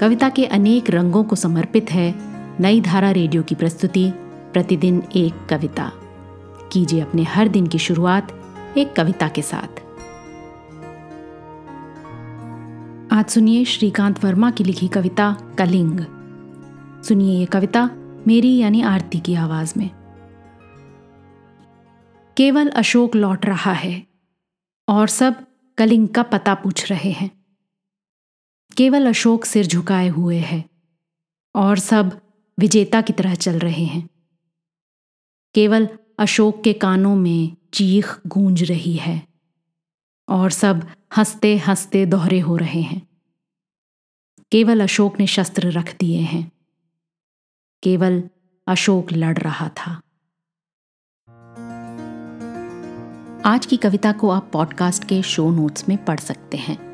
कविता के अनेक रंगों को समर्पित है नई धारा रेडियो की प्रस्तुति, प्रतिदिन एक कविता। कीजिए अपने हर दिन की शुरुआत एक कविता के साथ। आज सुनिए श्रीकांत वर्मा की लिखी कविता, कलिंग। सुनिए ये कविता मेरी यानी आरती की आवाज़ में। केवल अशोक लौट रहा है और सब कलिंग का पता पूछ रहे हैं। केवल अशोक सिर झुकाए हुए है और सब विजेता की तरह चल रहे हैं। केवल अशोक के कानों में चीख गूंज रही है और सब हँसते हँसते दोहरे हो रहे हैं। केवल अशोक ने शस्त्र रख दिए हैं। केवल अशोक लड़ रहा था। आज की कविता को आप पॉडकास्ट के शो नोट्स में पढ़ सकते हैं।